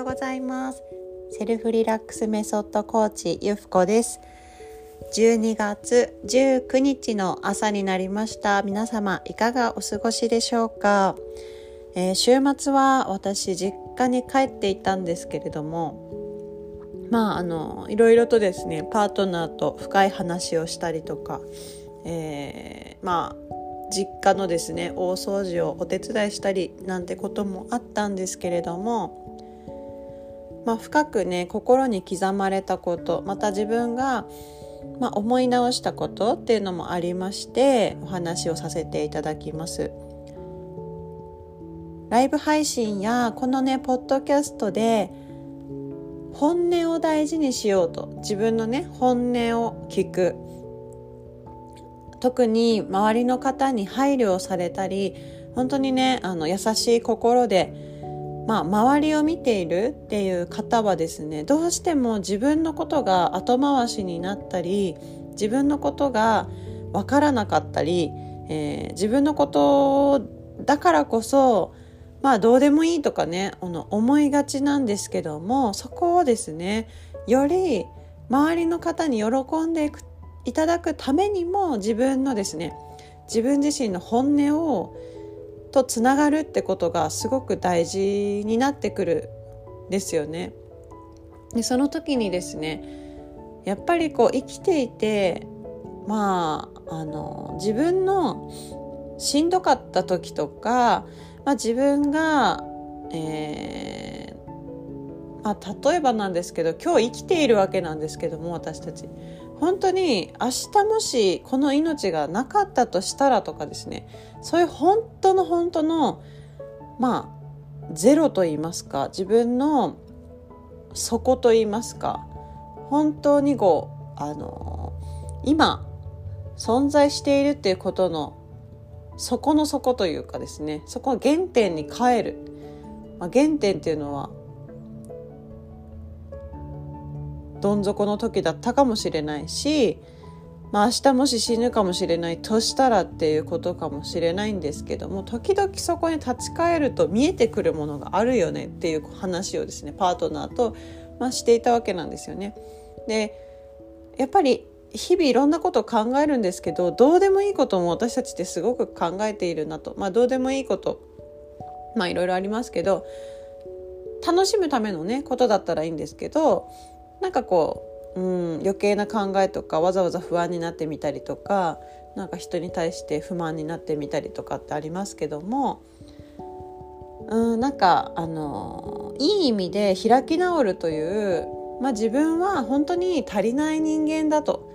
ようございます。セルフリラックスメソッドコーチゆふこです。12月19日の朝になりました。皆様いかがお過ごしでしょうか、えー、週末は私実家に帰っていたんですけれどもまああのいろいろとですねパートナーと深い話をしたりとか、えー、まあ実家のですね大掃除をお手伝いしたりなんてこともあったんですけれども、まあ、深くね心に刻まれたことまた自分が、まあ、思い直したことっていうのもありましてお話をさせていただきます。ライブ配信やこのねポッドキャストで本音を大事にしようと自分のね本音を聞く特に周りの方に配慮をされたり本当にねあの優しい心で、まあ、周りを見ているっていう方はですねどうしても自分のことが後回しになったり自分のことが分からなかったり、えー、自分のことだからこそまあどうでもいいとかね思いがちなんですけどもそこをですねより周りの方に喜んでいくいただくためにも自分のですね自分自身の本音をとつながるってことがすごく大事になってくるですよね。でその時にですねやっぱりこう生きていてまああの自分のしんどかった時とか、まあ、自分が、えーまあ、例えばなんですけど今日生きているわけなんですけども私たち本当に明日もしこの命がなかったとしたらとかですね。そういう本当の本当のまあゼロと言いますか自分の底と言いますか本当にこうあの今存在しているっていうことの底の底というかですねそこは原点に帰る、まあ、原点っていうのはどん底の時だったかもしれないし、まあ、明日もし死ぬかもしれないとしたらっていうことかもしれないんですけども時々そこに立ち返ると見えてくるものがあるよねっていう話をですねパートナーと、まあ、していたわけなんですよね。でやっぱり日々いろんなことを考えるんですけどどうでもいいことも私たちってすごく考えているなとまあどうでもいいことまあいろいろありますけど楽しむためのねことだったらいいんですけどなんかこう、うん、余計な考えとかわざわざ不安になってみたりとかなんか人に対して不満になってみたりとかってありますけどもうんなんかあのいい意味で開き直るという、まあ、自分は本当に足りない人間だと、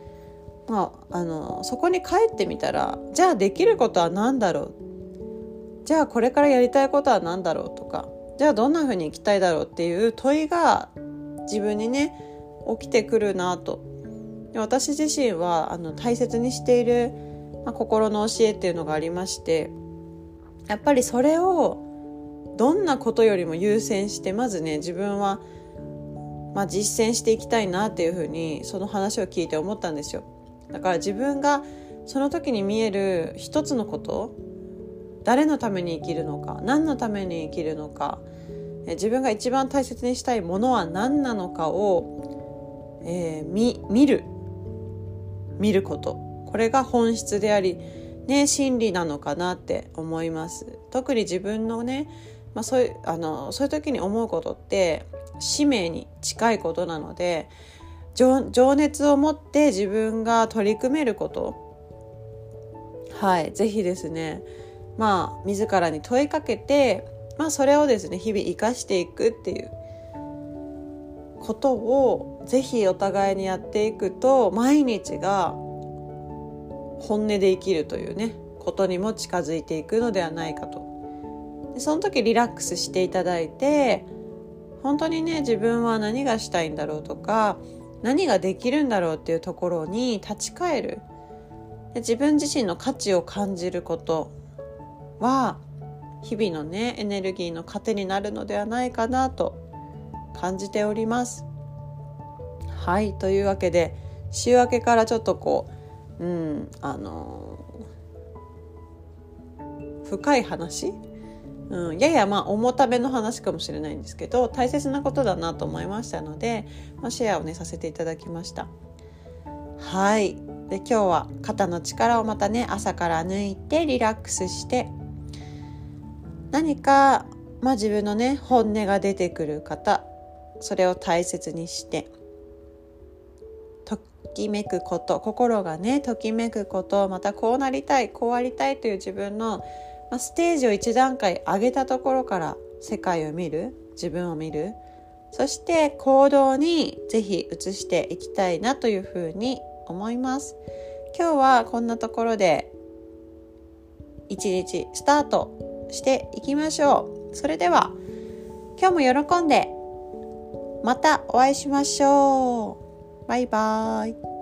まあ、あのそこに帰ってみたらじゃあできることは何だろう？じゃあこれからやりたいことは何だろう？とかじゃあどんな風に生きたいだろう？っていう問いが自分にね起きてくるなと。私自身はあの大切にしている、まあ、心の教えっていうのがありましてやっぱりそれをどんなことよりも優先してまずね自分は、まあ、実践していきたいなっていうふうにその話を聞いて思ったんですよ。だから自分がその時に見える一つのこと誰のために生きるのか何のために生きるのか自分が一番大切にしたいものは何なのかをえー、見見る。見ること。これが本質であり、ね、真理なのかなって思います。特に自分のね、まあ、そういうあのそういう時に思うことって使命に近いことなので情熱を持って自分が取り組めること。はい是非ですねまあ自らに問いかけて、まあ、それをですね日々生かしていくっていうことをぜひお互いにやっていくと毎日が本音で生きるというねことにも近づいていくのではないかと。でその時リラックスしていただいて本当にね自分は何がしたいんだろうとか何ができるんだろうっていうところに立ち返る。で自分自身の価値を感じることは日々のねエネルギーの糧になるのではないかなと感じております。はいというわけで週明けからちょっとこううんあの深い話？うん、ややまあ重ための話かもしれないんですけど大切なことだなと思いましたので、まあ、シェアをねさせていただきました。はい。で今日は肩の力をまたね朝から抜いてリラックスして何か、まあ、自分のね本音が出てくる方それを大切にしてときめくこと心がねときめくことまたこうなりたいこうありたいという自分のまあ、ステージを一段階上げたところから世界を見る自分を見る。そして行動にぜひ移していきたいなというふうに思います。今日はこんなところで一日スタートしていきましょう。それでは今日も喜んでまたお会いしましょう。バイバーイ。